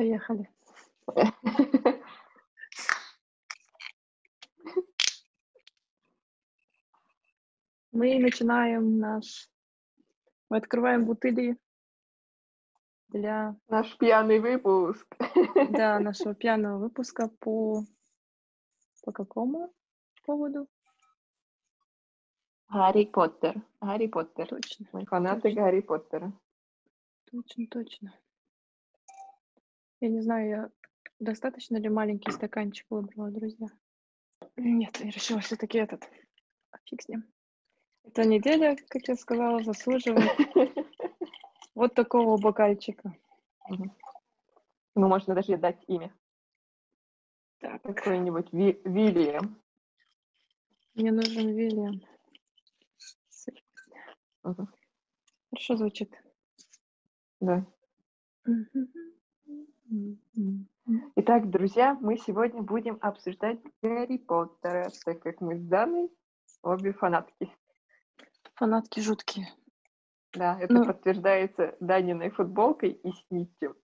Поехали. Мы начинаем наш... Мы открываем бутыли для, Наш пьяный выпуск. да, нашего пьяного выпуска по... По какому поводу? Гарри Поттер. Гарри Поттер. Точно, Мы фанаты Точно. Гарри Поттера. точно, точно. Я не знаю, я достаточно ли маленький стаканчик выбрала, друзья? Нет, я решила все-таки этот. Фиг с ним. Эта неделя, как я сказала, заслуживает вот такого бокальчика. Ну, можно даже дать имя. Так, Какой-нибудь Ви- Вильям. мне нужен Вильям. Мгм. Хорошо звучит. Да. Итак, друзья, мы сегодня будем обсуждать Гарри Поттера, так как мы с Даной обе фанатки. Фанатки жуткие. Да, это Ну. подтверждается Даниной футболкой и снитчем.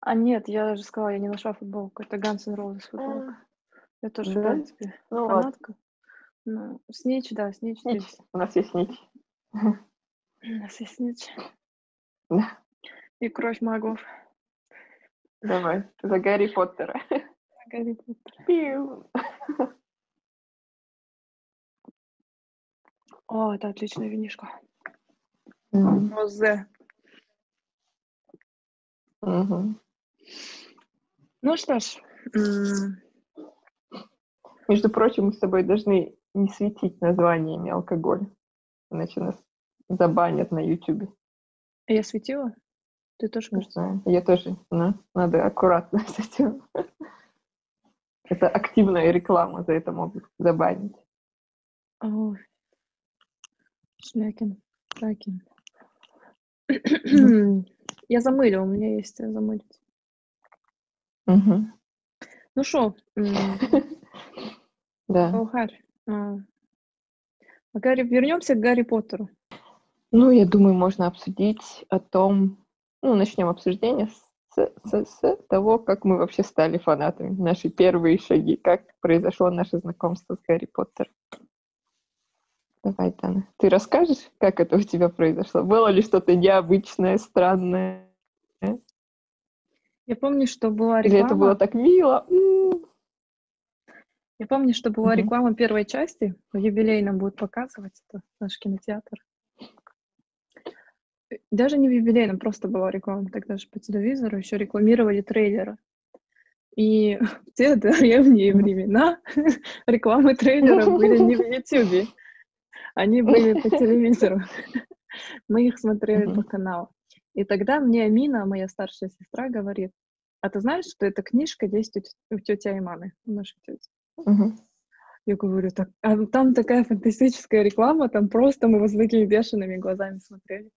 А нет, я же сказала, я не нашла футболку. Это Guns N' Roses футболка. Я тоже, в да? принципе, Ну вот, фанатка. Ну, Снич, да, Снич. снич. здесь. У нас есть снич. У нас есть Снич. Да. И кровь магов. Давай, за Гарри Поттера. Гарри Поттер. Пиу. О, это отличная винишка. Мгм. Розе. Мгм. Ну что ж, Между прочим, мы с тобой должны не светить названиями алкоголя, иначе нас забанят на Ютубе. я светила? Ты тоже, Не знаю. Я тоже. ну, надо аккуратно с этим. Это активная реклама, за это могут забанить. Ой. Шмякин. Шмякин. Я замылю, у меня есть замылить. Мгм. Ну что, Да. Гарри. а, Гарри, вернемся к Гарри Поттеру. Ну, я думаю, можно обсудить о том, ну, начнем обсуждение с, с- с того, как мы вообще стали фанатами, наши первые шаги, как произошло наше знакомство с Гарри Поттером. Давай, Тана, ты расскажешь, как это у тебя произошло? Было ли что-то необычное, странное? Я помню, что была Или реклама. это было так мило? Я помню, что была реклама первой части. В юбилейном будет показывать это наш кинотеатр. Даже не в юбилейном, просто была реклама тогда же по телевизору, еще рекламировали трейлеры. И в те древние времена рекламы трейлеров были не в Ютубе, они были по телевизору. Мы их смотрели по каналу. И тогда мне Амина, моя старшая сестра, говорит, а ты знаешь, что эта книжка есть у, тети Айманы, у нашей тети? Я говорю, так, а там такая фантастическая реклама, там просто мы вот с такими бешеными глазами смотрели.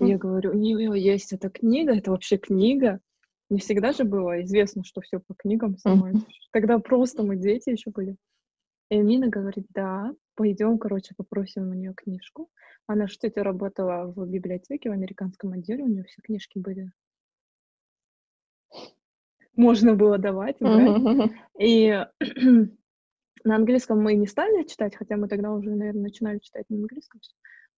И я говорю, у нее есть эта книга, это вообще книга. Не всегда же было известно, что все по книгам снимается. Тогда просто мы дети еще были. И Нина говорит, да, пойдем, короче, попросим у нее книжку. Она же тетя работала в библиотеке, в американском отделе, у нее все книжки были. Можно было давать, брать. Мгм. И на английском мы не стали читать, хотя мы тогда уже, наверное, начинали читать на английском.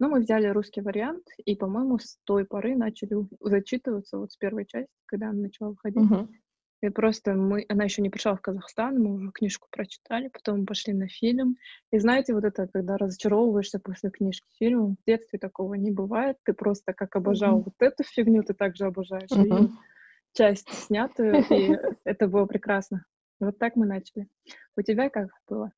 Но мы взяли русский вариант, и, по-моему, с той поры начали зачитываться вот с первой части, когда она начала выходить. Мгм. И просто мы, она еще не пришла в Казахстан, мы уже книжку прочитали, потом пошли на фильм. И знаете, вот это, когда разочаровываешься после книжки фильма, в детстве такого не бывает. Ты просто как обожал Мгм. вот эту фигню, ты также обожаешь ее Мгм. часть снятую, и это было прекрасно. Вот так мы начали. У тебя как было?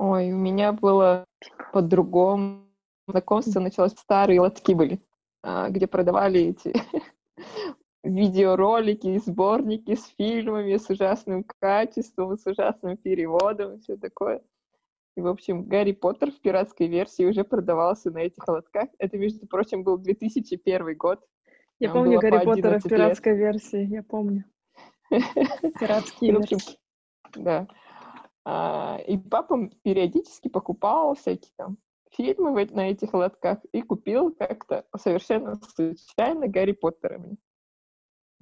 Ой, у меня было по-другому. Знакомство началось, старые лотки были, а, где продавали эти видеоролики, сборники с фильмами, с ужасным качеством, с ужасным переводом и все такое. И, в общем, Гарри Поттер в пиратской версии уже продавался на этих лотках. Это, между прочим, был 2001 год. Я Нам помню Гарри по Поттера в 11 лет. пиратской версии, я помню. Пиратские версии. да. А, и папа периодически покупал всякие там фильмы на этих лотках и купил как-то совершенно случайно Гарри Поттера мне.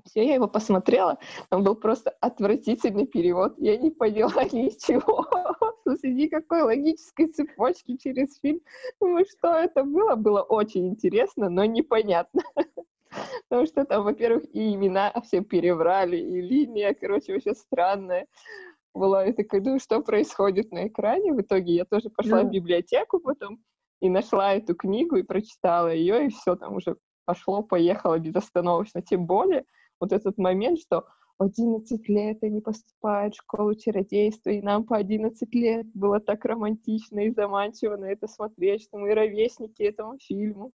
Все, я его посмотрела, там был просто отвратительный перевод, я не поняла ничего. В смысле, никакой логической цепочки через фильм. Думаю, что это было? Было очень интересно, но непонятно. Потому что там, во-первых, и имена все переврали, и линия, короче, вообще странная была. Я такая, думаю, что происходит на экране? В итоге я тоже пошла Ну. в библиотеку потом и нашла эту книгу и прочитала ее, и все там уже пошло-поехало безостановочно. Тем более вот этот момент, что в 11 лет они поступают в школу чародейства, и нам по 11 лет было так романтично и заманчиво на это смотреть, что мы ровесники этому фильму.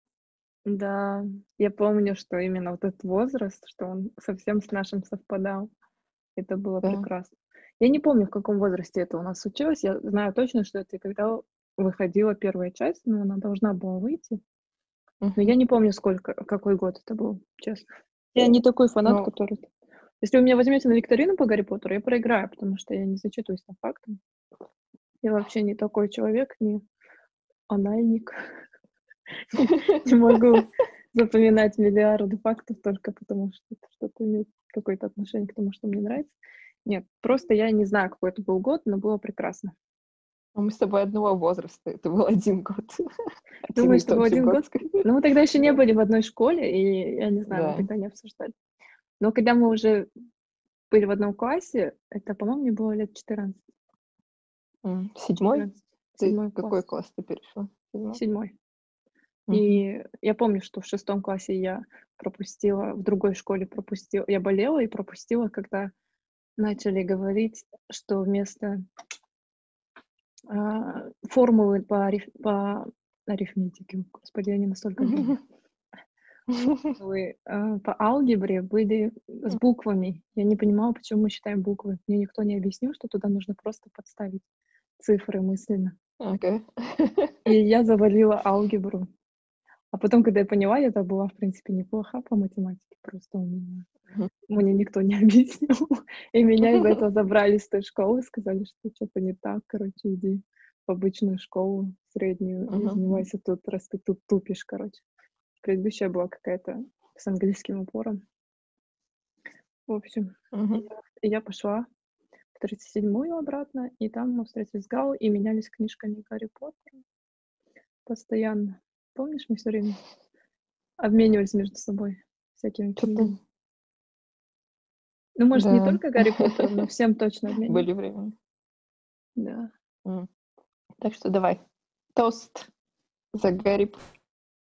Да, я помню, что именно вот этот возраст, что он совсем с нашим совпадал. Это было Да. прекрасно. Я не помню, в каком возрасте это у нас случилось. Я знаю точно, что это когда выходила первая часть, но она должна была выйти. Но я не помню, сколько, какой год это был, честно. Я не такой фанат, Ну. который... Если вы меня возьмете на викторину по Гарри Поттеру, я проиграю, потому что я не зачитываюсь на фактам. Я вообще не такой человек, не анальник. Не могу запоминать миллиарды фактов только потому, что это что-то имеет какое-то отношение к тому, что мне нравится. Нет, просто я не знаю, какой это был год, но было прекрасно. А мы с тобой одного возраста, это был один год. Это тот был один год? Ну, мы тогда еще не были в одной школе, и я не знаю, мы Да. тогда не обсуждали. Но когда мы уже были в одном классе, это, по-моему, мне было лет 14. М, Седьмой? 14. Ты Седьмой какой класс. ты перешла? Седьмой? И я помню, что в шестом классе я пропустила, в другой школе пропустила, я болела и пропустила, когда начали говорить, что вместо а, формулы по, ариф- по арифметике, господи, они настолько формулы, а, по алгебре были с буквами. Я не понимала, почему мы считаем буквы. Мне никто не объяснил, что туда нужно просто подставить цифры мысленно. Ага. И я завалила алгебру. А потом, когда я поняла, я так была, в принципе, неплоха по математике. Просто у меня... Мне никто не объяснил. И меня из-за этого забрали с той школы, сказали, что что-то не так, короче, иди в обычную школу среднюю, Мгм. занимайся тут, раз ты тут тупишь, короче. Предыдущая была какая-то с английским упором. В общем, Мгм. и я пошла в 37-ю обратно, и там мы встретились с Гау и менялись книжками Гарри Поттера постоянно. Помнишь, мы все время обменивались между собой всякими книгами? Ну, может, не Да. только Гарри Поттером, но всем точно обменивались. были времена. Да. Так что давай. Тост за Гарри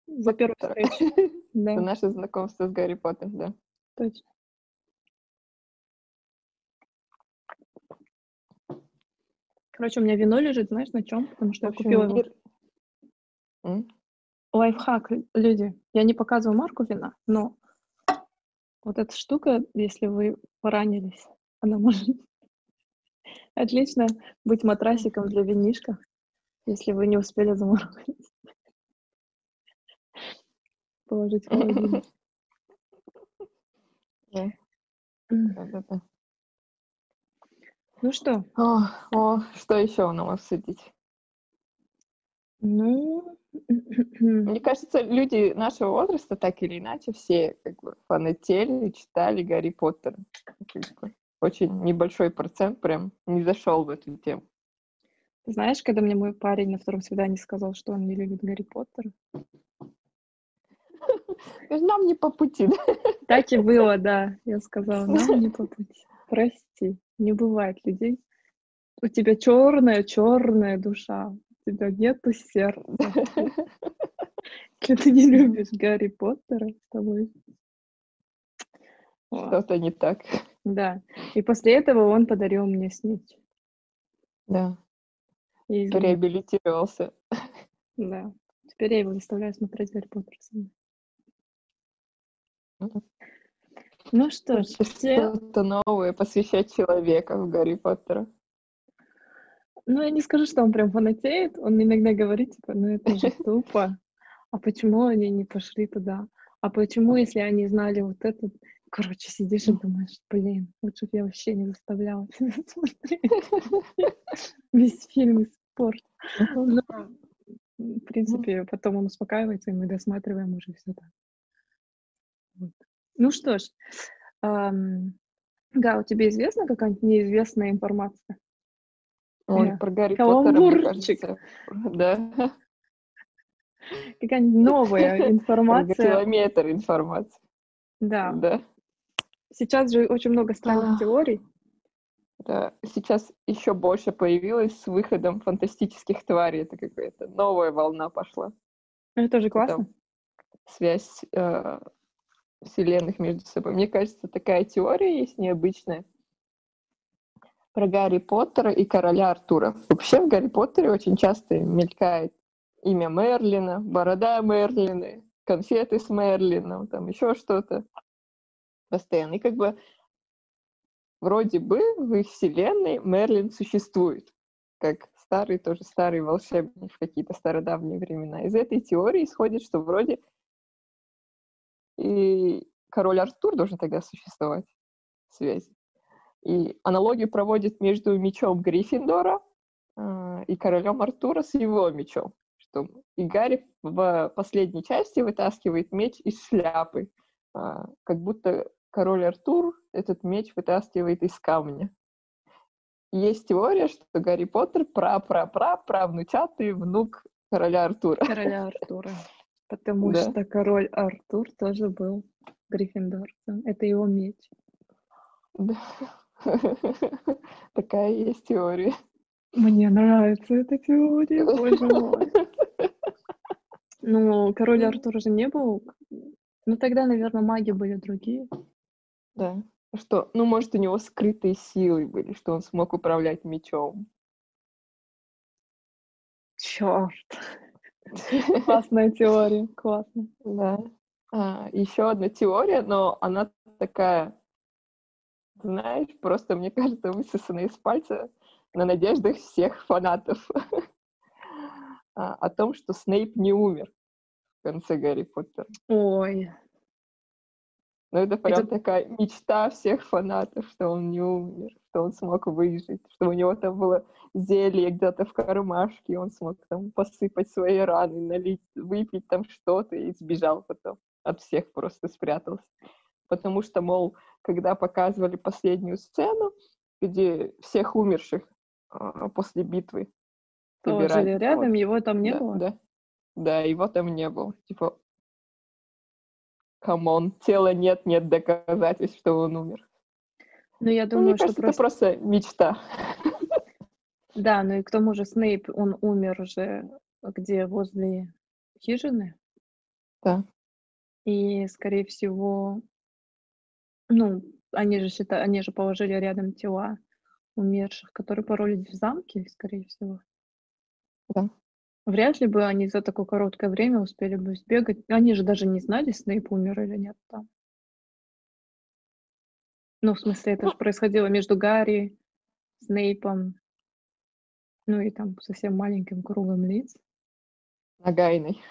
За первую встречу. За Да, наше знакомство с Гарри Поттером, да. точно. Короче, у меня вино лежит, знаешь, на чем? Потому что я купила мир-? Лайфхак, люди. Я не показываю марку вина, но вот эта штука, если вы поранились, она может отлично быть матрасиком для винишка, если вы не успели заморозить. Положить в холодильник. Ну что, О, о, что еще нам обсудить? Ну, Мне кажется, люди нашего возраста так или иначе все как бы фанатели, читали Гарри Поттера. Очень небольшой процент прям не зашел в эту тему. знаешь, когда мне мой парень на втором свидании сказал, что он не любит Гарри Поттера? Нам не по пути? Так и было, да. Я сказала, нам не по пути. Прости, не бывает людей. У тебя черная, черная душа. Тебя нету сердца. Если ты не любишь Гарри Поттера с тобой. Что-то не так. Да. И после этого он подарил мне снить. Да, И реабилитировался. Да. Теперь я его заставляю смотреть Гарри Поттер со мной. Мгм. Ну что ж, все... Что-то новое посвящать человека в Гарри Поттера. Ну, я не скажу, что он прям фанатеет. Он иногда говорит, типа, ну это же тупо. А почему они не пошли туда? А почему, если они знали вот это? Короче, сидишь и думаешь, блин, лучше бы я вообще не заставляла тебя смотреть весь фильм. Мгм. Но, м, в принципе, потом он успокаивается, и мы досматриваем уже все так. Вот. Ну что ж, ам, Га, у тебе известна какая-нибудь неизвестная информация? Ой, Э, про Гарри Поттера, мне кажется, да, Какая-нибудь новая информация? километр информации, Да. да. Сейчас же очень много странных теорий. Да, сейчас еще больше появилось с выходом фантастических тварей. Это какая-то новая волна пошла. Это тоже классно. связь э, вселенных между собой. Мне кажется, такая теория есть необычная про Гарри Поттера и короля Артура. Вообще в Гарри Поттере очень часто мелькает имя Мерлина, борода Мерлина, конфеты с Мерлином, там еще что-то постоянно. И как бы вроде бы в их вселенной Мерлин существует, как старый, тоже старый волшебник в какие-то стародавние времена. Из этой теории исходит, что вроде и король Артур должен тогда существовать в связи. И аналогию проводит между мечом Гриффиндора а, и королем Артура с его мечом. Что и Гарри в последней части вытаскивает меч из шляпы, а, как будто король Артур этот меч вытаскивает из камня. Есть теория, что Гарри Поттер пра-пра-пра-правнучатый внук короля Артура. Короля Артура. Потому Да. что король Артур тоже был гриффиндорцем. Это его меч. Да. Такая есть теория. Мне нравится эта теория, боже мой. Ну, король Артур же не был... Ну, тогда, наверное, маги были другие. Да. Что, ну, может, у него скрытые силы были, что он смог управлять мечом. Черт. Классная теория, классно. Да. А, еще одна теория, но она такая, знаешь, просто, мне кажется, высосана из пальца на надеждах всех фанатов. А, О том, что Снейп не умер в конце Гарри Поттера. Ой, Ну, это прям Это- такая мечта всех фанатов, что он не умер, что он смог выжить, что у него там было зелье где-то в кармашке, и он смог там посыпать свои раны, налить, выпить там что-то и сбежал потом. От всех просто спрятался. Потому что, мол, когда показывали последнюю сцену, где всех умерших а, после битвы собирали, вот, рядом, его там не да, было. Да, да, его там не было. Типа, come on, тела нет, нет доказательств, что он умер. Ну, я Ну, думаю, мне что кажется, просто... это просто мечта. Да, ну и к тому же Снейп, он умер уже где, возле хижины. Да. И, скорее всего, ну, они же считают, они же положили рядом тела умерших, которые поролись в замке, скорее всего. Да. Вряд ли бы они за такое короткое время успели бы сбегать. Они же даже не знали, Снейп умер или нет там. Ну, в смысле, это же происходило между Гарри, Снейпом, ну и там совсем маленьким кругом лиц. Нагайной.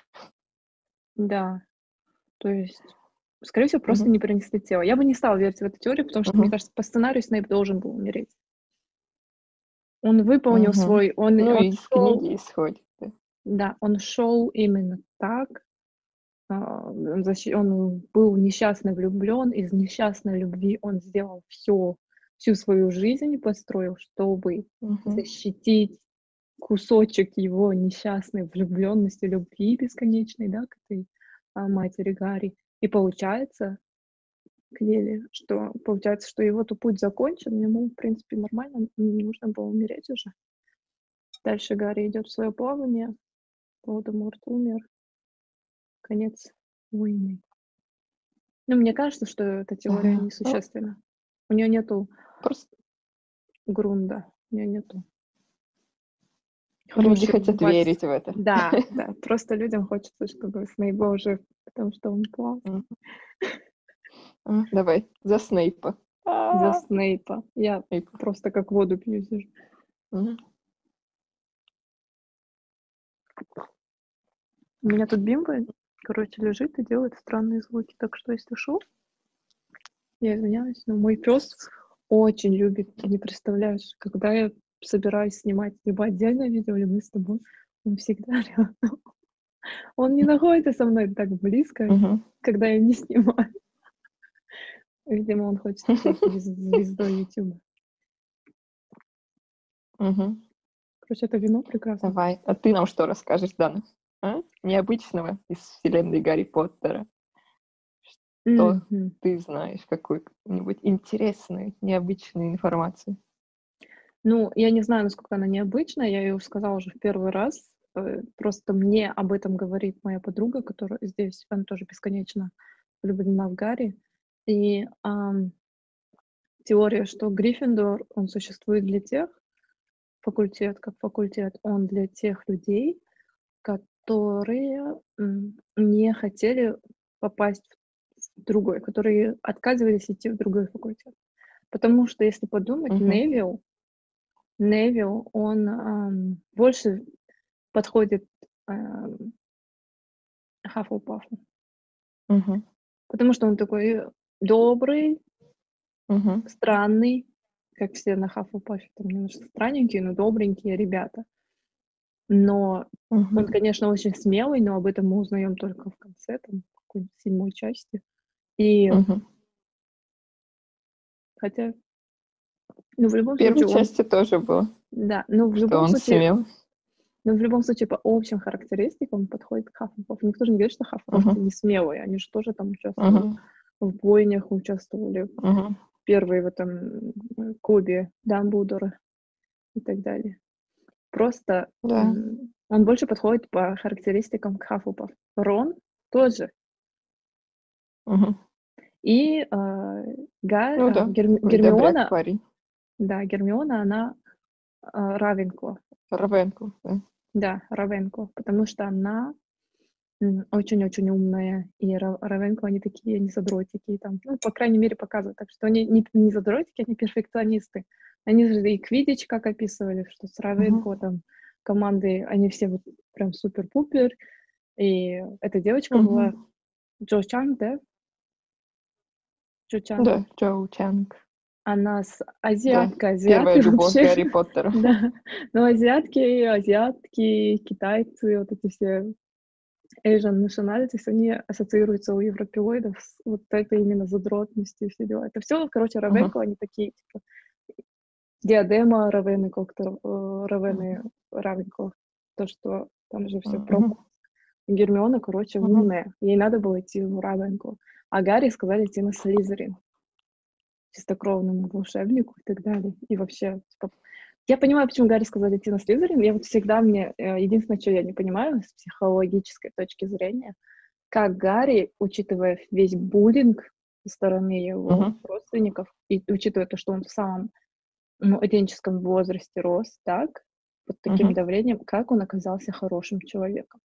Да. То есть, скорее всего, просто Мгм. не принесли тело. Я бы не стала верить в эту теорию, потому что, мне Мгм. кажется, по сценарию Снейп должен был умереть. Он выполнил Мгм. свой, он, Ну, он из шел, книги исходит. да. он шел именно так. а, Он, был несчастно влюблен, из несчастной любви он сделал все, всю свою жизнь построил, чтобы Мгм. защитить кусочек его несчастной влюбленности, любви бесконечной, да, к этой а, матери Гарри. И получается, Клели, что получается, что его то путь закончен, ему, в принципе, нормально, не нужно было умереть уже. Дальше Гарри идет в свое плавание, Волдеморт умер, конец войны. Ну, мне кажется, что эта теория Ага. Ну, несущественна. У нее нету Просто грунда, у нее нету. Люди хотят базы. верить в это. Да, да. Просто людям хочется, чтобы Снейп был жив, потому что он класс. А, Давай, за Снейпа. За Снейпа. Я просто как воду пью сижу. Мгм. У меня тут бимба, короче, лежит и делает странные звуки. Так что, если шо, я извиняюсь, но мой пес очень любит, ты не представляешь, когда я собираюсь снимать либо отдельное видео, либо с тобой, он всегда рядом. Он не находится со мной так близко, когда я не снимаю. Видимо, он хочет стать звез- звездой YouTube. Мгм. Короче, это вино прекрасно. Давай. А ты нам что расскажешь, Дана? А? Необычного из вселенной Гарри Поттера. что? Мгм. Ты знаешь какую-нибудь интересную, необычную информацию. Ну, я не знаю, насколько она необычная, я ее сказала уже в первый раз. Э, Просто мне об этом говорит моя подруга, которая здесь, она тоже бесконечно влюблена в Гарри. И ам, теория, что Гриффиндор, он существует для тех, факультет как факультет, он для тех людей, которые не хотели попасть в другой, которые отказывались идти в другой факультет. Потому что, если подумать, Мгм. Невилл, Невилл, он ам, больше подходит ам, Хаффлпафу. Мгм. Потому что он такой добрый, Мгм. странный, как все на Хаффлпафе, там немножко странненькие, но добренькие ребята. Но Мгм. он, конечно, очень смелый, но об этом мы узнаем только в конце, там, в какой-нибудь седьмой части. И Мгм. хотя, ну, в любом В первой случае, он, части тоже было, да, но в что любом он случае, смел. но в любом случае, по общим характеристикам он подходит к Хаффлпафу. Никто же не говорит, что Хаффлпафы Мгм. не смелые, они же тоже там участвовали Мгм. в бойнях, участвовали Мгм. первые в этом м, клубе Дамблдора и так далее. Просто Да. м, он больше подходит по характеристикам к Хаффлпаф. Рон тоже. Мгм. И э, Га- Ну э, да, Ой, Гермиона, добряк парень. Да, Гермиона, она э, Равенкло. Равенку. да. Да, Равенкло, потому что она очень-очень умная, и Ра- Равенкло, они такие, они задротики, там, ну, по крайней мере, показывают, так что они не, не задротики, они перфекционисты. Они же и Квидич, как описывали, что с Равенкло там команды, они все вот прям супер-пупер, и эта девочка была Мгм. Джо Чанг, да? Джо Чанг. Да, Джоу Чанг. Она с азиатка, Первая азиаты любовь вообще. Гарри Поттера. Да, но азиатки, азиатки, китайцы, вот эти все Asian nationalities, они ассоциируются у европеоидов с вот этой именно задротностью и все дела. Это все, короче, Равенко, они такие, типа, диадема Равенко, Равены Равенко, то, что там же все Мгм. про Гермиона, короче, Мгм. умная. Ей надо было идти в Равенко. А Гарри сказали идти на Слизерин. Чистокровному волшебнику и так далее. И вообще, типа, я понимаю, почему Гарри сказали идти на Слизерин. Я вот всегда мне... э, Единственное, что я не понимаю с психологической точки зрения, как Гарри, учитывая весь буллинг со стороны его Мгм. родственников, и учитывая то, что он в самом младенческом возрасте рос так, под таким Мгм. давлением, как он оказался хорошим человеком.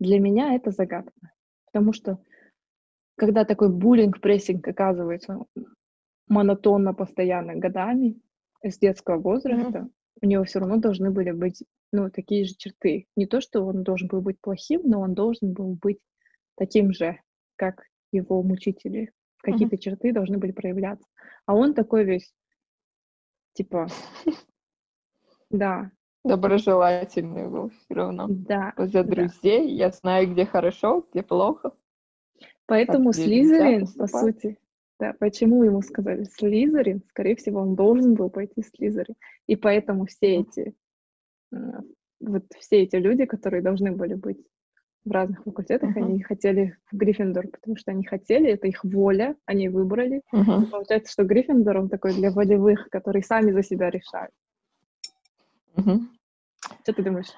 Для меня это загадка. Потому что когда такой буллинг, прессинг оказывается монотонно, постоянно годами с детского возраста, у него все равно должны были быть ну, такие же черты. Не то, что он должен был быть плохим, но он должен был быть таким же, как его мучители. Какие-то черты должны были проявляться. А он такой весь, типа, да, Доброжелательный был все равно. да. За да. друзей я знаю, где хорошо, где плохо. Поэтому Слизерин, по сути, да, почему ему сказали Слизерин, скорее всего, он должен был пойти в Слизерин. И поэтому все эти, вот все эти люди, которые должны были быть в разных факультетах, Мгм. они хотели в Гриффиндор, потому что они хотели, это их воля, они выбрали. И Мгм. получается, что Гриффиндор, он такой для волевых, которые сами за себя решают. Мгм. Что ты думаешь?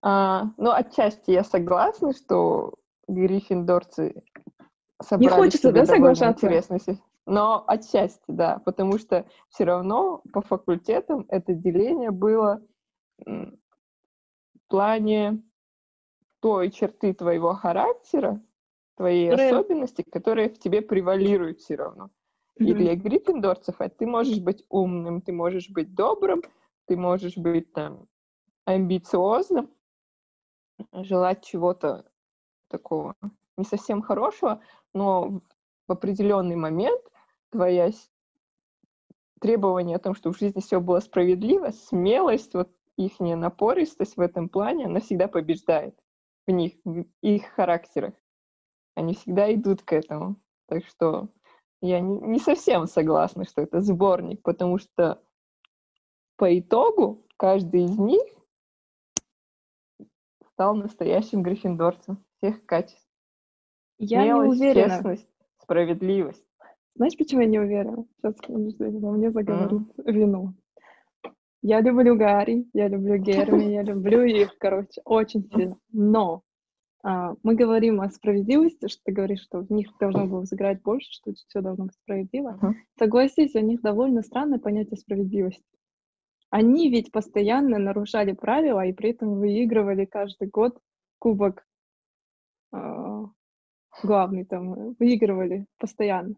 А, ну, отчасти я согласна, что гриффиндорцы собрали хочется, себе да, соглашаться? интересный си- Но отчасти, да, потому что все равно по факультетам это деление было в плане той черты твоего характера, твоей Которая- особенности, которые в тебе превалируют все равно. И Мгм. для гриффиндорцев это ты можешь быть умным, ты можешь быть добрым, ты можешь быть там амбициозным, желать чего-то такого не совсем хорошего, но в определенный момент твоя требование о том, что в жизни все было справедливо, смелость, вот их напористость в этом плане, она всегда побеждает. в них, в их характерах. Они всегда идут к этому. Так что я не, не совсем согласна, что это сборник, потому что по итогу каждый из них стал настоящим гриффиндорцем всех качеств. Я не Смелость, уверена. честность, справедливость. Знаешь, почему я не уверена? Сейчас во мне заговорит вино. Я люблю Гарри, я люблю Герми, я люблю их, короче, очень сильно. Но а, мы говорим о справедливости, что ты говоришь, что в них должно было взыграть больше, что все должно быть справедливо. Мгм. Согласись, у них довольно странное понятие справедливости. Они ведь постоянно нарушали правила и при этом выигрывали каждый год кубок а, главный там, э, выигрывали постоянно.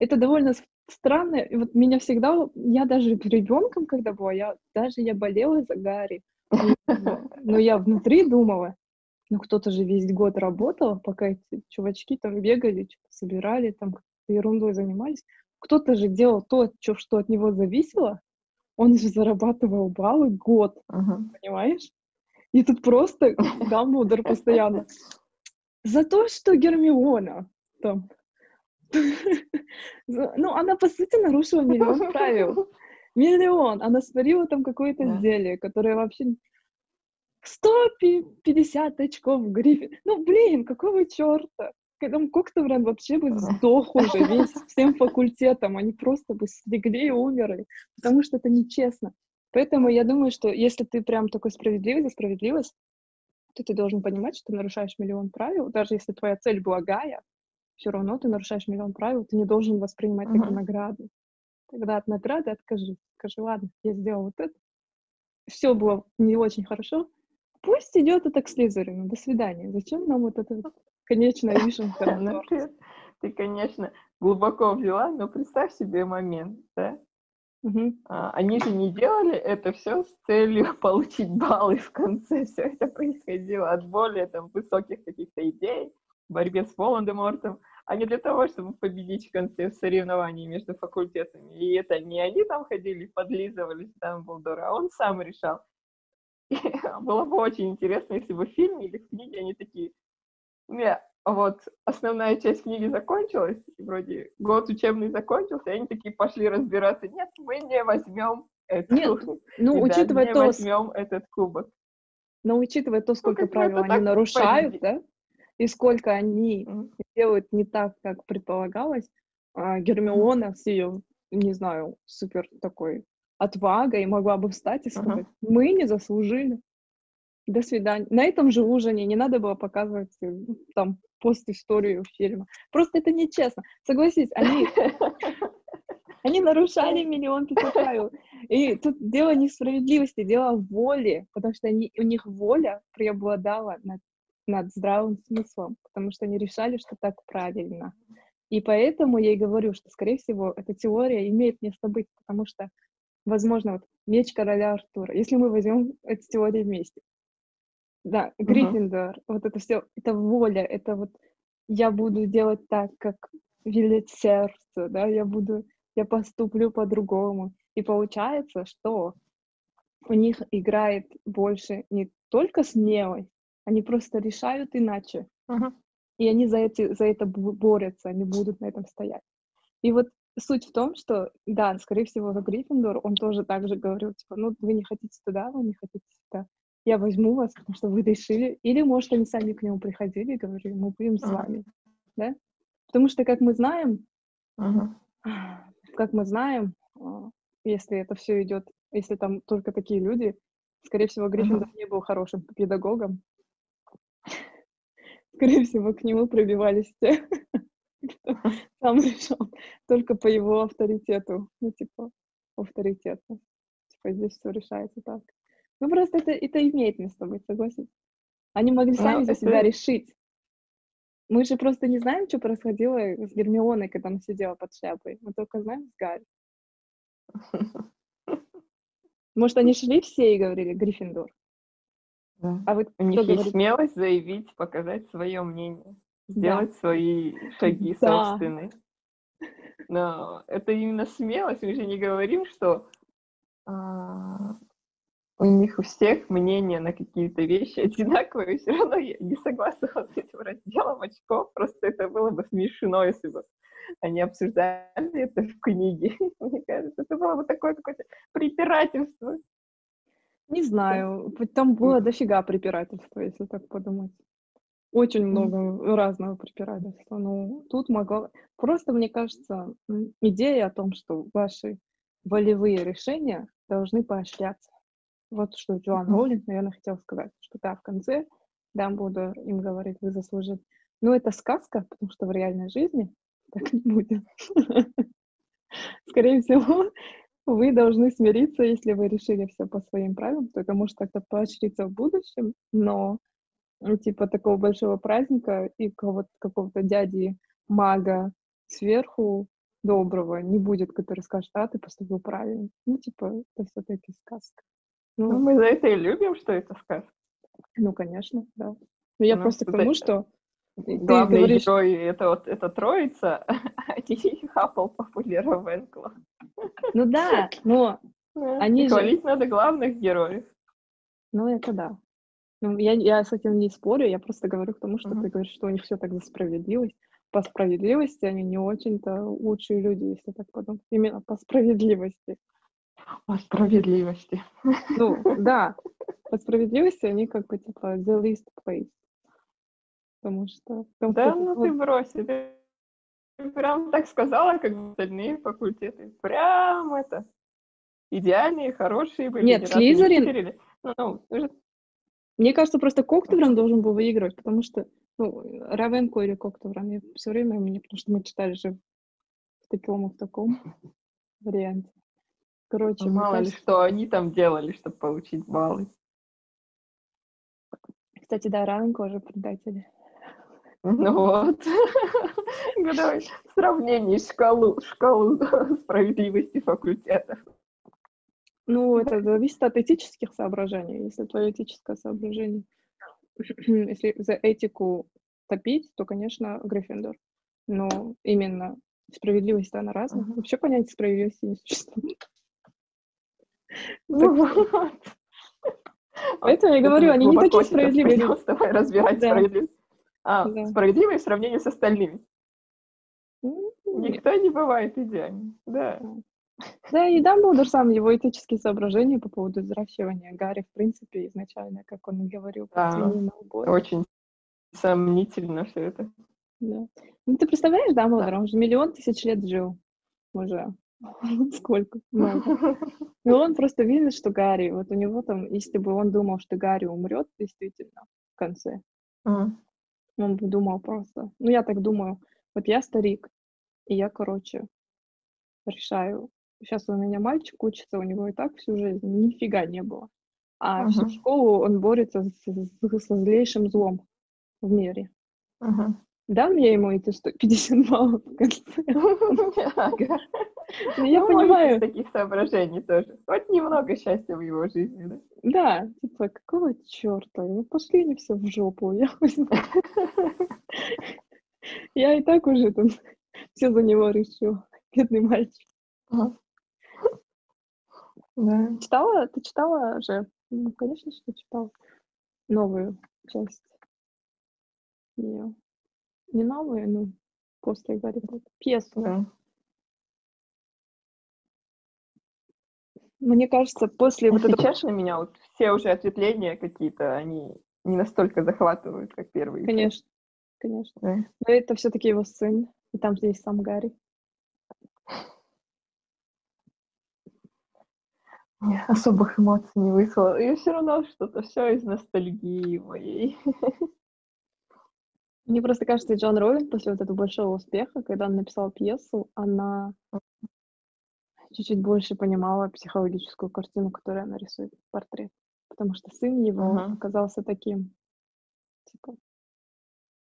Это довольно странно. И вот меня всегда, я даже ребенком, когда была, я даже я болела за Гарри. Но я внутри думала, ну кто-то же весь год работал, пока эти чувачки там бегали, что-то собирали, там ерундой занимались. Кто-то же делал то, чё- что от него зависело. Он же зарабатывал баллы год, Мгм. понимаешь? И тут просто Дамблдор постоянно. За то, что Гермиона там. Ну, она, по сути, нарушила миллион правил. Миллион. Она сварила там какое-то зелье, которое вообще... 150 очков в грифе. Ну, блин, какого черта? Там Коктевран вообще бы сдох уже весь всем факультетом. Они просто бы слегли и умерли. Потому что это нечестно. Поэтому я думаю, что если ты прям такой справедливый за справедливость, то ты должен понимать, что ты нарушаешь миллион правил. Даже если твоя цель благая, все равно ты нарушаешь миллион правил, ты не должен воспринимать как Мгм. награду. Тогда от награды откажи. Скажи, ладно, я сделал вот это. Все было не очень хорошо. Пусть идет это к Слизерину. До свидания. Зачем нам вот это конечная вишенка ты, конечно, глубоко взяла, но представь себе момент, да? Мгм. А, Они же не делали это все с целью получить баллы в конце. Все это происходило от более там, высоких каких-то идей, в борьбе с Волан-де-Мортом, а не для того, чтобы победить в конце в между факультетами. И это не они там ходили, подлизывались Дамблдора, а он сам решал. И было бы очень интересно, если бы в фильме или в книге они такие, не, вот основная часть книги закончилась, и вроде год учебный закончился, и они такие пошли разбираться. Нет, мы не возьмем эту. Нет, Ну, и да, учитывая не то, возьмем этот кубок. но учитывая то, сколько как бы правил они нарушают, да, и сколько они М. делают не так, как предполагалось, а, Гермиона с ее, не знаю, супер такой отвагой могла бы встать и сказать, мы не заслужили. До свидания. На этом же ужине не надо было показывать э, там пост-историю фильма. Просто это нечестно. Согласись, они, они нарушали миллион пятьсот правил. И тут дело не в справедливости, дело в воле, потому что они, у них воля преобладала над, над здравым смыслом, потому что они решали, что так правильно. И поэтому я и говорю, что, скорее всего, эта теория имеет место быть, потому что, возможно, вот меч короля Артура, если мы возьмем эти теории вместе, да. Гриффиндор, вот это все, это воля, это вот я буду делать так, как велит сердце, да, я буду, я поступлю по-другому. И получается, что у них играет больше не только смелость, они просто решают иначе. Мгм. И они за, эти, за это борются, они будут на этом стоять. И вот суть в том, что, да, скорее всего, Гриффиндор, он тоже так же говорил, типа, ну, вы не хотите туда, вы не хотите сюда. Я возьму вас, потому что вы решили. Или, может, они сами к нему приходили и говорили, мы будем с вами. Да? Потому что, как мы знаем, Мгм. как мы знаем, а, если это все идет, если там только такие люди, скорее всего, Гриффиндор не был хорошим педагогом. Скорее всего, к нему пробивались те, кто сам решал только по его авторитету. Ну, типа, авторитету. Типа, здесь все решается так. Ну, просто это, это имеет место быть, согласен? Они могли Ну, сами за это- себя решить. Мы же просто не знаем, что происходило с Гермионой, когда она сидела под шляпой. Мы только знаем с Гарри. Может, они шли все и говорили Гриффиндор. Да. А вы У них есть говорит? смелость заявить, показать свое мнение, Да. сделать свои шаги Да. собственные. Но это именно смелость. Мы же не говорим, что а, у них у всех мнение на какие-то вещи одинаковые, все равно я не согласна вот с этим разделом очков, просто это было бы смешно, если бы они обсуждали это в книге. Мне кажется, это было бы такое какое-то препирательство. Не знаю, там было дофига препирательства, если так подумать. Очень много разного препирательства. Ну, тут могло... Просто, мне кажется, идея о том, что ваши волевые решения должны поощряться. Вот что Джоан Роулинг, наверное, хотел сказать, что да, в конце Дамблдор им говорит, вы заслужили. Но это сказка, потому что в реальной жизни так не будет. Скорее всего, вы должны смириться, если вы решили все по своим правилам, то это может как-то поощриться в будущем, но ну, типа такого большого праздника и какого-то, какого-то дяди мага сверху доброго не будет, который скажет, а, ты поступил правильно. Ну, типа, это все-таки сказка. Ну, ну, мы за это и любим, что это сказка. Ну, конечно, да. Но ну, я ну, просто к тому, что Главный говоришь... герой это вот эта троица, а Хаппл популярен Венкла. Ну да, но они же... Хвалить надо главных героев. Ну, это да. Ну, я, я с этим не спорю, я просто говорю к тому, что mm-hmm. ты говоришь, что у них все так за справедливость. По справедливости они не очень-то лучшие люди, если так подумать. Именно по справедливости. По справедливости. Ну, да. По справедливости они как бы типа the least place. Потому что... Потому да, ну вот... ты брось, ты прям так сказала, как остальные факультеты. Прям это идеальные, хорошие были. Нет, Слизерин... Ну, ну, Мне кажется, просто Коктевран должен был выигрывать, потому что, ну, Равенко или Коктевран, я все время мне, потому что мы читали же в таком и в таком варианте. Короче, ну, мало кажется... ли, что они там делали, чтобы получить баллы. Кстати, да, Равенко уже предатели. Ну вот. Давай сравнение шкалу, шкалу справедливости факультетов. Ну, это зависит от этических соображений. Если твое этическое соображение, если за этику топить, то, конечно, Гриффиндор. Но именно справедливость, она разная. Вообще понятия справедливости не существует. Ну, вот. Поэтому я говорю, они не такие справедливые. Давай разбирать справедливость. А, да. справедливые в сравнении с остальными. Никто не бывает идеальным, да. Да, и Дамблдор сам, его этические соображения по поводу взращивания Гарри, в принципе, изначально, как он и говорил, да, очень сомнительно все это. Да. Ну, ты представляешь, Дамблдор, да. он же миллион тысяч лет жил уже. Сколько? Много. И он просто видит, что Гарри, вот у него там, если бы он думал, что Гарри умрет действительно в конце, uh-huh. Он бы думал просто. Ну, я так думаю. Вот я старик, и я, короче, решаю. Сейчас у меня мальчик учится, у него и так всю жизнь нифига не было. А uh-huh. всю школу он борется с, с, со злейшим злом в мире. Uh-huh. Дам я ему эти 150 баллов в конце? Ну, я ну, понимаю. таких соображений тоже. Хоть немного счастья в его жизни, да? Да, типа, какого черта? Ну, пошли они все в жопу. Я, я и так уже там все за него решил. Бедный мальчик. Да. Читала? Ты читала же? Ну, конечно, что читала. Новую часть. Не, не новую, но после Гарри Поттера. Пьесу. Да. Мне кажется, после вот этого... честно, меня вот все уже ответвления какие-то, они не настолько захватывают, как первые. Конечно, конечно. Да. Но это все-таки его сын, и там здесь сам Гарри. Не, особых эмоций не вызвало. И все равно что-то все из ностальгии моей. Мне просто кажется, Джон Роулинг после вот этого большого успеха, когда он написал пьесу, она чуть-чуть больше понимала психологическую картину, которую она рисует в портрет. Потому что сын его uh-huh. оказался таким, типа,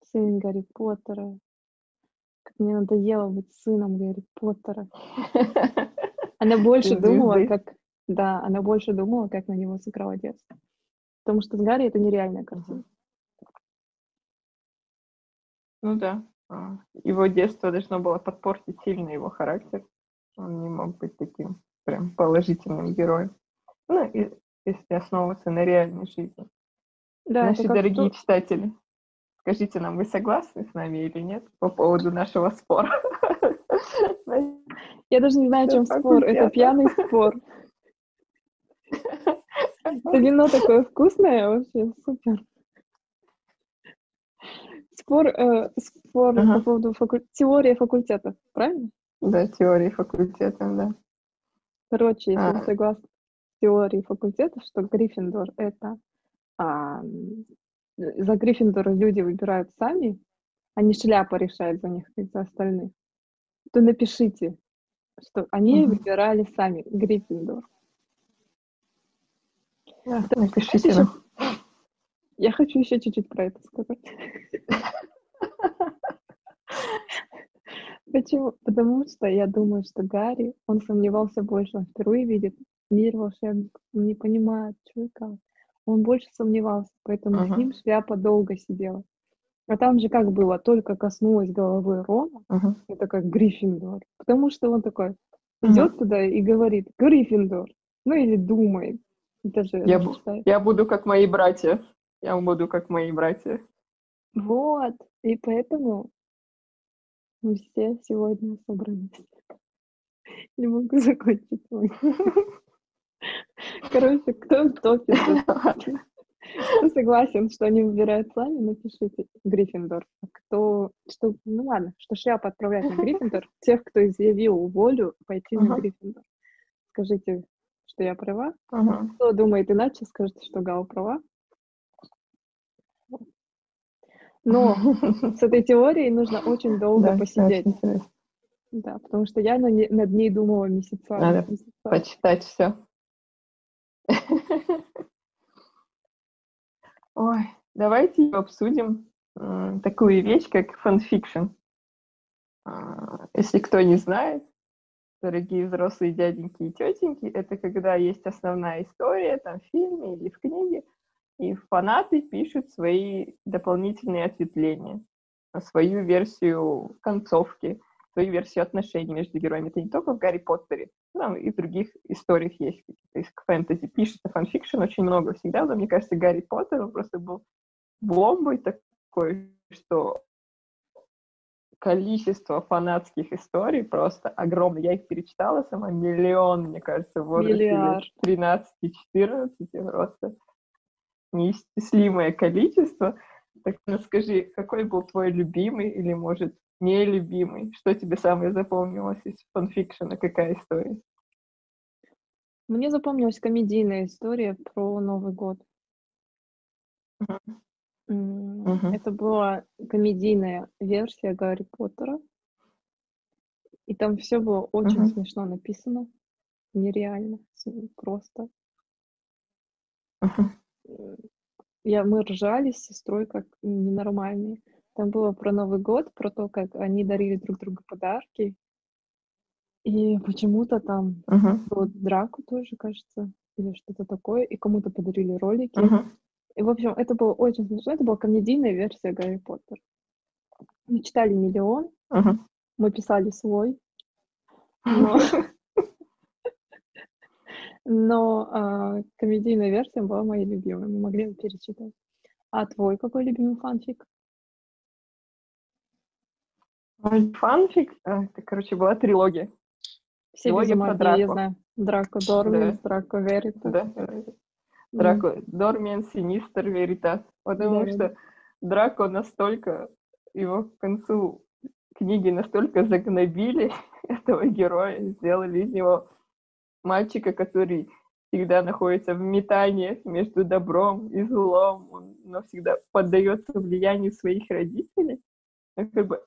сын Гарри Поттера. Как мне надоело быть сыном Гарри Поттера. Она больше думала, как... Да, она больше думала, как на него сыграл отец. Потому что с Гарри это нереальная картина. Ну да. А, его детство должно было подпортить сильно его характер. Он не мог быть таким прям положительным героем. Ну, и если основываться на реальной жизни. Да, Наши дорогие то- читатели, скажите нам, вы согласны с нами или нет по поводу нашего спора? Я даже не знаю, о чем спор. Это факультета. пьяный спор. Это вино такое вкусное, вообще супер. Спор, э, спор Ага. по поводу факу- теории факультетов, правильно? Да, теории факультета, да. Короче, если А. согласны с теорией факультетов, что Гриффиндор — это... а, за Гриффиндора люди выбирают сами, а не шляпа решает за них, как за остальных, то напишите, что они Мгм. выбирали сами Гриффиндор. Да, Напишите нам. Я хочу еще чуть-чуть про это сказать. Почему? Потому что я думаю, что Гарри, он сомневался больше, он впервые видит мир волшебников, он не понимает, что и как. Он больше сомневался, поэтому с Мгм. ним шляпа долго сидела. А там же как было, только коснулась головы Рона, Мгм. это как Гриффиндор. Потому что он такой идет туда и говорит Гриффиндор. Ну или думает. Это же Я считает. Я буду как мои братья. Я буду как мои братья. Вот. И поэтому мы все сегодня собрались. Не могу закончить. Короче, кто в топе? тут? Кто согласен, что они выбирают сами, напишите Гриффиндор. А кто, что, ну ладно, что шляпа отправлять на Гриффиндор, тех, кто изъявил волю пойти на. Гриффиндор. Скажите, что я права. Кто думает иначе, скажите, что Гала права. Но с этой теорией нужно очень долго посидеть. Да, потому что я над ней думала месяцами. Надо. Почитать все. Ой, давайте обсудим такую вещь, как fan fiction. А, Если кто не знает, дорогие взрослые дяденьки и тетеньки, это когда есть основная история, там, в фильме или в книге, и фанаты пишут свои дополнительные ответвления, свою версию концовки, свою версию отношений между героями. Это не только в Гарри Поттере, там и в других историях есть какие-то из фэнтези. Пишется fan fiction очень много всегда, но мне кажется, Гарри Поттер он просто был бомбой такой, что количество фанатских историй просто огромное. Я их перечитала сама миллион, мне кажется, в возрасте Миллиард. лет 13-14, просто неисчислимое количество. Так ну, скажи, какой был твой любимый или, может, нелюбимый? Что тебе самое запомнилось из фанфикшена? Какая история? Мне запомнилась комедийная история про Новый год. Мгм. Это была комедийная версия Гарри Поттера. И там все было очень Мгм. смешно написано. Нереально. Просто. Мгм. Я, мы ржали с сестрой как ненормальные. Там было про Новый год, про то, как они дарили друг другу подарки. И почему-то там Мгм. было драку тоже, кажется, или что-то такое. И кому-то подарили ролики. Мгм. И, в общем, это было очень смешно. Это была комедийная версия Гарри Поттера. Мы читали миллион, Мгм. мы писали свой, но, но а, комедийная версия была моей любимой. Мы могли перечитать. А твой какой любимый фанфик? Мой Фанфик, а, это, короче, была трилогия. Все без Трилогия про магии, я знаю. Драко Дорминс, Драко Веритас. Да? Драко, Дормен, Синистер, Веритас. Потому Да-да-да. что Драко настолько, его к концу книги настолько загнобили этого героя, сделали из него мальчика, который всегда находится в метании между добром и злом, он но всегда поддается влиянию своих родителей. Ну, как бы,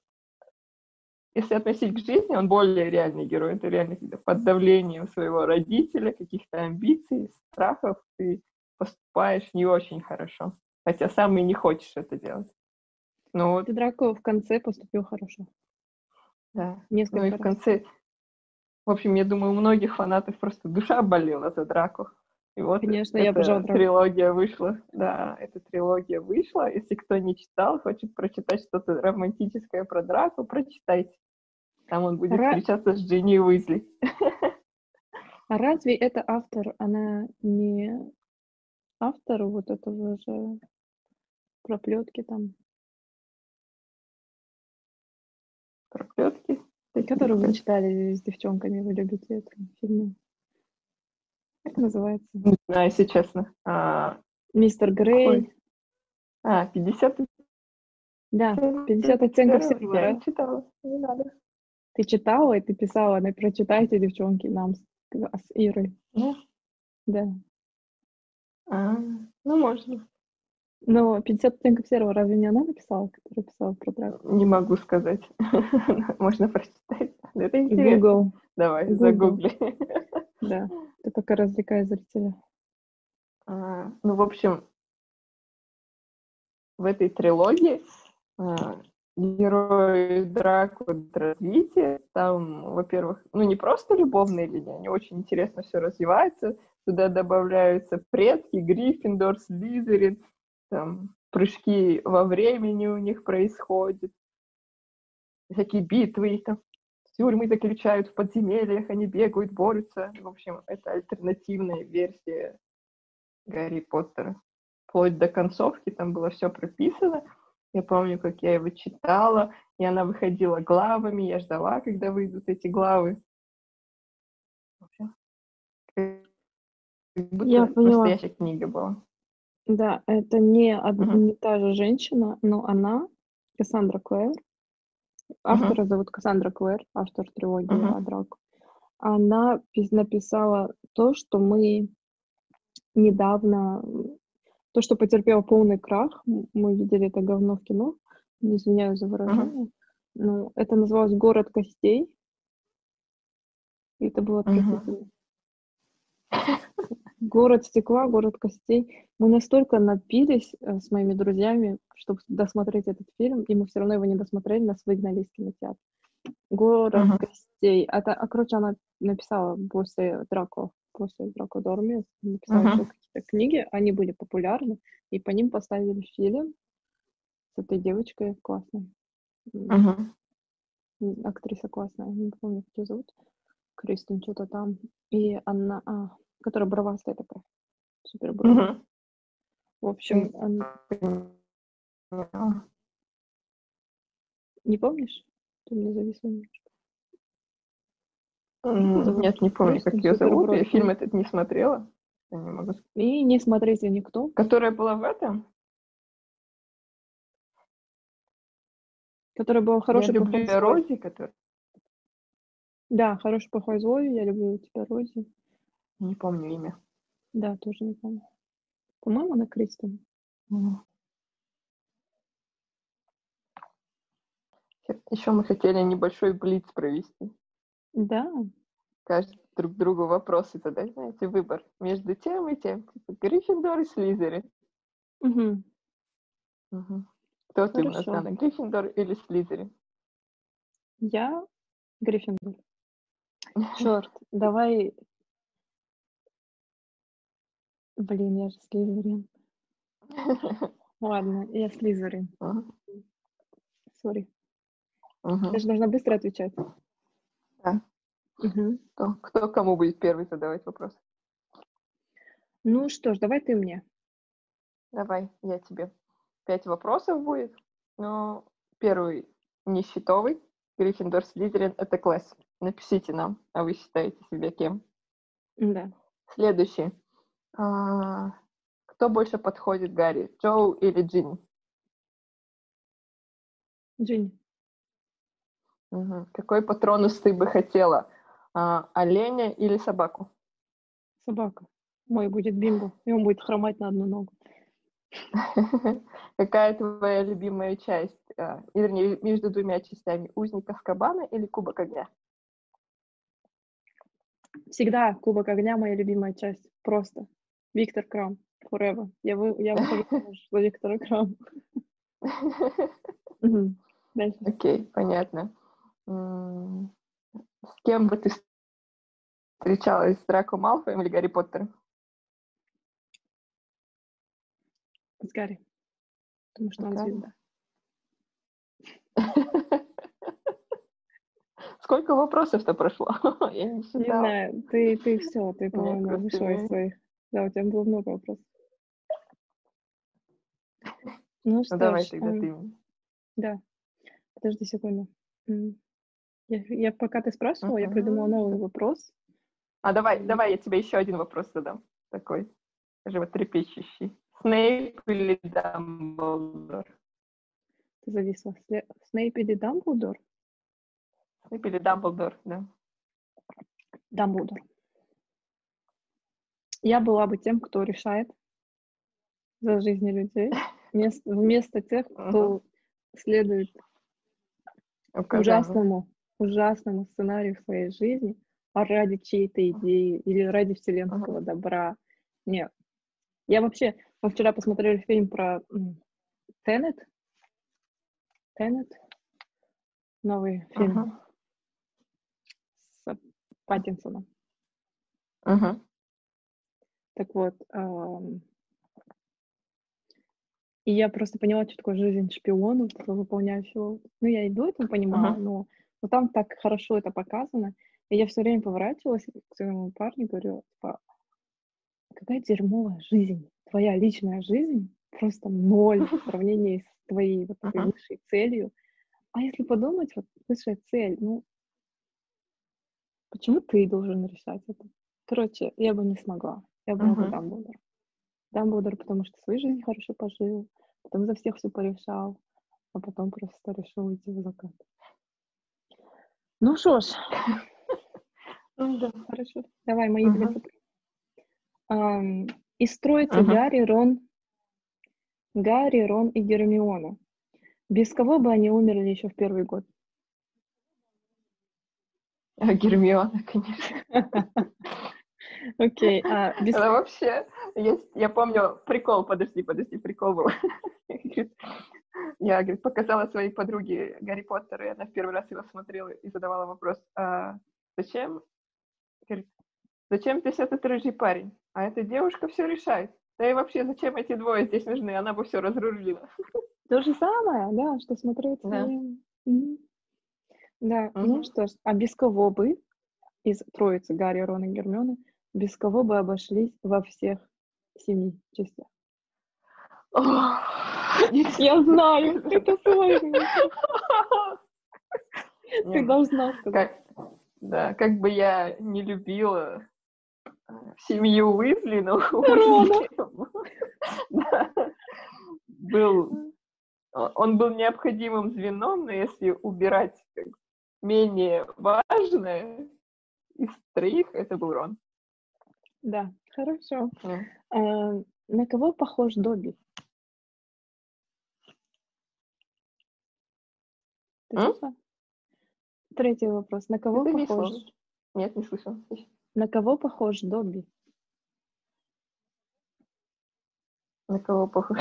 если относить к жизни, он более реальный герой. Это реально когда под давлением своего родителя, каких-то амбиций, страхов, ты поступаешь не очень хорошо. Хотя сам и не хочешь это делать. Ну вот, Драко в конце поступил хорошо. да. Несколько Ну и в конце, в общем, я думаю, у многих фанатов просто душа болела за Драку. И вот Конечно, я эта обожала Драко. трилогия вышла. Да, эта трилогия вышла. Если кто не читал, хочет прочитать что-то романтическое про Драку, прочитайте. Там он будет Ра- встречаться с Джинни Уизли. А разве эта автор, она не автору вот этого же проплетки там, Проклетки. Которую вы читали с девчонками, вы любите эту фильм. Как называется? Не знаю, если честно. А, Мистер Грей. какой? А, 50 Да, 50 оттенков серого. Я читала. Не надо. Ты читала и ты писала, на прочитайте, девчонки, нам с, с Ирой. Да? Да. А, ну, можно. Но 50 оттенков серого разве не она написала, которая писала про драку? Не могу сказать. Можно прочитать. Это интересно. Google, Давай, Google. загугли. да. Ты пока развлекай зрителя. А, Ну, в общем, в этой трилогии а, герои Дракуд развитие, там, во-первых, ну, не просто любовные линии, они очень интересно все развивается, туда добавляются предки, Гриффиндор, Слизерин, там, прыжки во времени у них происходят, всякие битвы, их там тюрьмы заключают в подземельях, они бегают, борются. В общем, это альтернативная версия Гарри Поттера. Вплоть до концовки там было все прописано. Я помню, как я его читала, и она выходила главами, я ждала, когда выйдут эти главы. Как будто Я поняла. настоящая книга была. Да, это не, од- Мгм. не та же женщина, но она, Кассандра Клэр, автора зовут Кассандра Клэр, автор трилогии Мгм. о Драко. Она пис- написала то, что мы недавно, м, то, что потерпело полный крах, м, мы видели это говно в кино, извиняюсь за выражение, но это называлось «Город костей», и это было Мгм. отвратительно. Город стекла, город костей. Мы настолько напились э, с моими друзьями, чтобы досмотреть этот фильм, и мы все равно его не досмотрели, нас выгнали из кинотеатра. Город Мгм. костей. А, та- а, короче, она написала после Драко, после Драко Дормис, написала Мгм. еще какие-то книги, они были популярны, и по ним поставили фильм с этой девочкой классной. М, Актриса классная, не помню, как ее зовут. Кристин, что-то там. И она, а, которая бровастая такая. Супер бровая. Мгм. В общем, она- не помнишь? Ты мне зависла немножко. Зовут? Нет, не помню, как ее зовут. Я Суперброд. фильм этот не смотрела. Я не могу сказать. И не смотрите никто. Которая была в этом? Которая была хороший, Я люблю. Рози, которая... Да, хороший, плохой, злой. Я люблю тебя, Рози. Не помню имя. Да, тоже не помню. По-моему, она Кристин. Еще мы хотели небольшой блиц провести. Да, Каждый друг другу вопросы задать, знаете, выбор между тем и тем. Типа Гриффиндор и Слизерин. Мгм. Мгм. Кто ты у нас, Хорошо. Дана, Гриффиндор или Слизерин? я Гриффиндор. Черт, давай... Блин, я же Слизерин. Ладно, я Слизерин. Сори. Я же должна быстро отвечать. Да. Мгм. Кто, кто кому будет первый задавать вопрос? Ну что ж, давай ты мне. Давай, я тебе. Пять вопросов будет. Но первый несчетовый. Гриффиндор, Слизерин — это класс. Напишите нам, а вы считаете себя кем. Да. Следующий. А, кто больше подходит Гарри, Джоу или Джинни? Джинни. Мгм. Какой патронус ты бы хотела? А, оленя или собаку? Собака. Мой будет бимбо, и он будет хромать на одну ногу. Какая твоя любимая часть? а, вернее, между двумя частями. Узник Аскабана или Кубок огня? Всегда Кубок огня моя любимая часть. Просто. Виктор Крам. Forever. Я, вы, я выхожу за Виктора Крам. Окей, понятно. С кем бы ты встречалась? С Драко Малфоем или Гарри Поттером? С Гарри. Потому что он звезда. Сколько вопросов-то прошло? Я не Не знаю, ты, ты все, ты, по-моему, вышла из своих. Да, у тебя было много вопросов. Ну что Ну давай ж, тогда эм, ты. да, подожди секунду. Я, я пока ты спрашивала, я придумала новый вопрос. А давай, давай я тебе еще один вопрос задам. Такой животрепещущий. Снейп или Дамблдор? Ты зависла. Снейп или Дамблдор? Снейп или Дамблдор, да. Дамблдор. Я была бы тем, кто решает за жизни людей, вместо, вместо тех, кто следует Указания. ужасному, ужасному сценарию своей жизни а ради чьей-то идеи или ради вселенского добра. Нет. Я вообще... Мы вчера посмотрели фильм про Теннет. Теннет. Новый фильм Мгм. с Паттинсоном. Мгм. Так вот, и я просто поняла, что такое жизнь шпиона, выполняющего. Ну, я и до этого понимала, но, но там так хорошо это показано. И я все время поворачивалась к своему парню и говорю, типа, какая дерьмовая жизнь. Твоя личная жизнь просто ноль в сравнении с твоей вот этой высшей целью. А если подумать, вот высшая цель, ну, почему ты должен решать это? Короче, я бы не смогла. Я была бы Мгм. Дамблдор. Дамблдор, потому что свою жизнь хорошо пожил, потом за всех все порешал, а потом просто решил уйти в закат. Ну что ж, Ну да. хорошо. Давай мои две Из троицы Мгм. Гарри, Рон, Гарри, Рон и Гермиона. Без кого бы они умерли еще в первый год? А Гермиона, конечно. Окей, а без... Это вообще есть, я помню, прикол, подожди, подожди, прикол был. Я, говорит, показала своей подруге Гарри Поттер, и она в первый раз его смотрела и задавала вопрос, а зачем, говорит, зачем здесь этот рыжий парень? А эта девушка все решает. Да и вообще, зачем эти двое здесь нужны? Она бы все разрулила. То же самое, да, что смотреть. Да. Мгм. Да, ну Мгм. что ж, а без кого бы из троицы Гарри, Рон и Гермиона, без кого бы обошлись во всех семи частях? Я знаю, это сложно. Ты Нет, должна сказать. да, как бы я не любила э, семью Уизли, но Уизли был, он был необходимым звеном, но если убирать как менее важное из троих, это был Рон. Да, хорошо. Да. А, На кого похож Добби? Ты М? слышала? Третий вопрос. На кого Ты похож? зависла. Нет, не слышал. На кого похож Добби? На кого похож?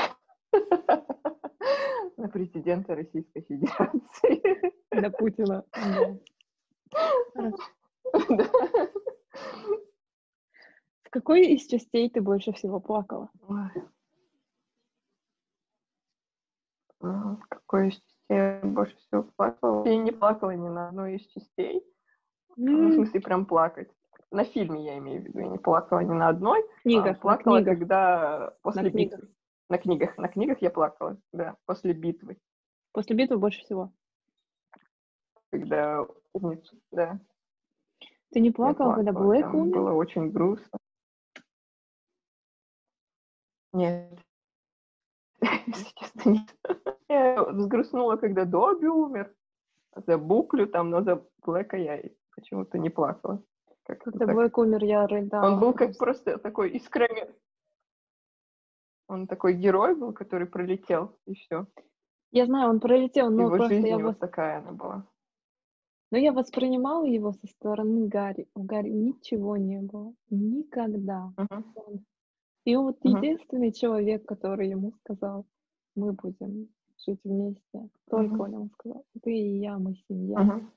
На президента Российской Федерации. На Путина. Да. Хорошо. Да. В какой из частей ты больше всего плакала? Ой. В какой из частей я больше всего плакала? Я не плакала ни на одной из частей. Ну, в смысле, прям плакать. На фильме я имею в виду. Я не плакала ни на одной. В книгах, а плакала, на книгах. когда после книгах. битвы. На книгах. На книгах я плакала, да, после битвы. После битвы больше всего. Когда умницу, да. Ты не я плакала, когда плакала, Блэк умер? Было очень грустно. Нет. Если честно, нет. Я взгрустнула, когда Добби умер. За Буклю там, но за Блэка я почему-то не плакала. Как Когда так. Блэк умер, я рыдала. Он был как просто. такой искроме. Он такой герой был, который пролетел, и все. Я знаю, он пролетел, но Его просто жизнь я, вот вос- такая она была. но я воспринимала его со стороны Гарри. У Гарри ничего не было. Никогда. Он- И вот Мгм. единственный человек, который ему сказал, мы будем жить вместе. Только Мгм. он ему сказал, ты и я, мы семья. Мгм.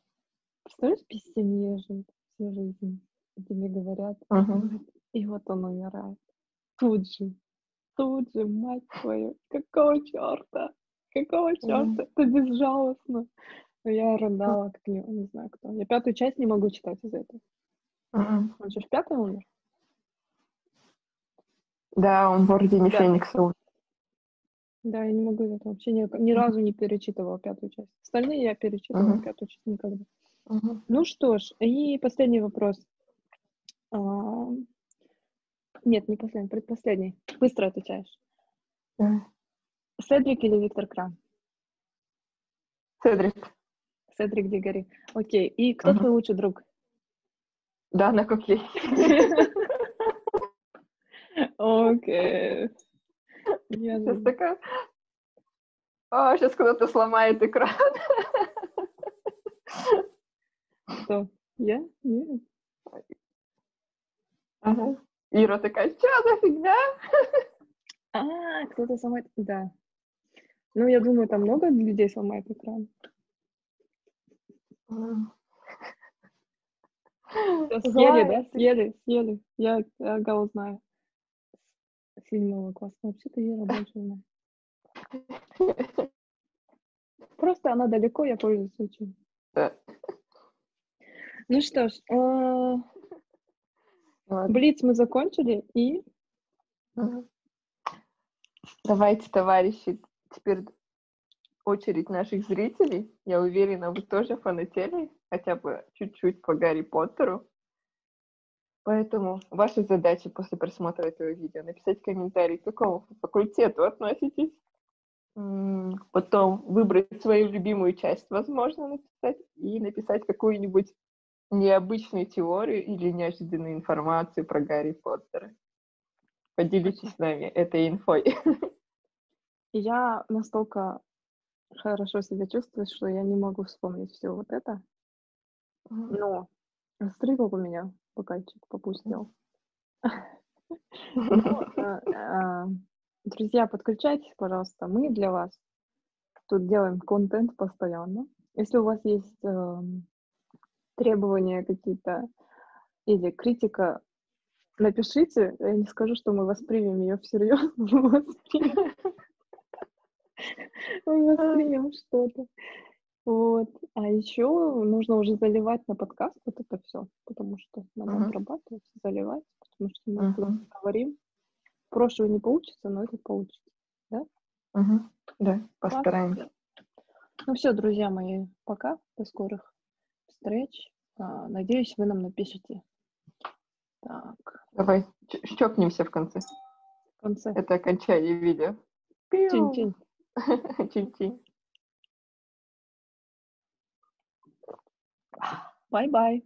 Представляешь, без семьи жить всю жизнь. Тебе говорят, Мгм. и вот он умирает. Тут же. Тут же, мать твою. Какого черта? Какого черта? Это безжалостно. Но Я рыдала, как не, не знаю кто. Я пятую часть не могу читать из этого. Он же в пятой умер? Да, он в Ордене Да. Феникса Да, я не могу это вообще ни, ни разу не перечитывала пятую часть. Остальные я перечитывала, Мгм. пятую часть никогда. Мгм. Ну что ж, и последний вопрос. А, Нет, не последний, предпоследний. Быстро отвечаешь. Да. Седрик или Виктор Крам? Седрик. Седрик Дигори. Окей. И кто Мгм. твой лучший друг? Да, на окей. Окей. Я Сейчас такая... А, сейчас кто-то сломает экран. Кто? Я? Нет. Ага. Ира такая, что за фигня? А, кто-то сломает. Да. Ну, я думаю, там много людей сломает экран. Съели, да? Съели, съели. Я, я знаю. Седьмого класса. Вообще-то Ира больше знает. Просто она далеко, я пользуюсь очень. Да. Ну что ж, Ладно. Блиц мы закончили, и. Давайте, товарищи, теперь очередь наших зрителей. Я уверена, вы тоже фанатели хотя бы чуть-чуть по Гарри Поттеру. Поэтому ваша задача после просмотра этого видео написать комментарий, к какому факультету относитесь. Потом выбрать свою любимую часть, возможно, написать, и написать какую-нибудь необычную теорию или неожиданную информацию про Гарри Поттера. Поделитесь с нами этой инфой. я настолько хорошо себя чувствую, что я не могу вспомнить все вот это. Но как у меня бокальчик попустил. Ну, а, а, Друзья, подключайтесь, пожалуйста. Мы для вас тут делаем контент постоянно. Если у вас есть эм, требования какие-то или критика, напишите. Я не скажу, что мы воспримем ее всерьез. Мы воспримем, мы воспримем что-то. Вот. А еще нужно уже заливать на подкаст вот это все, потому что надо Мгм. обрабатывать, заливать, потому что мы Мгм. говорим. Прошлого не получится, но это получится. Да, Класс. постараемся. Ну все, друзья мои, пока, до скорых встреч. А, Надеюсь, вы нам напишите. Так, Давай щёкнемся в конце. в конце. Это окончание видео. Пиу. Чин-чин. Bye bye.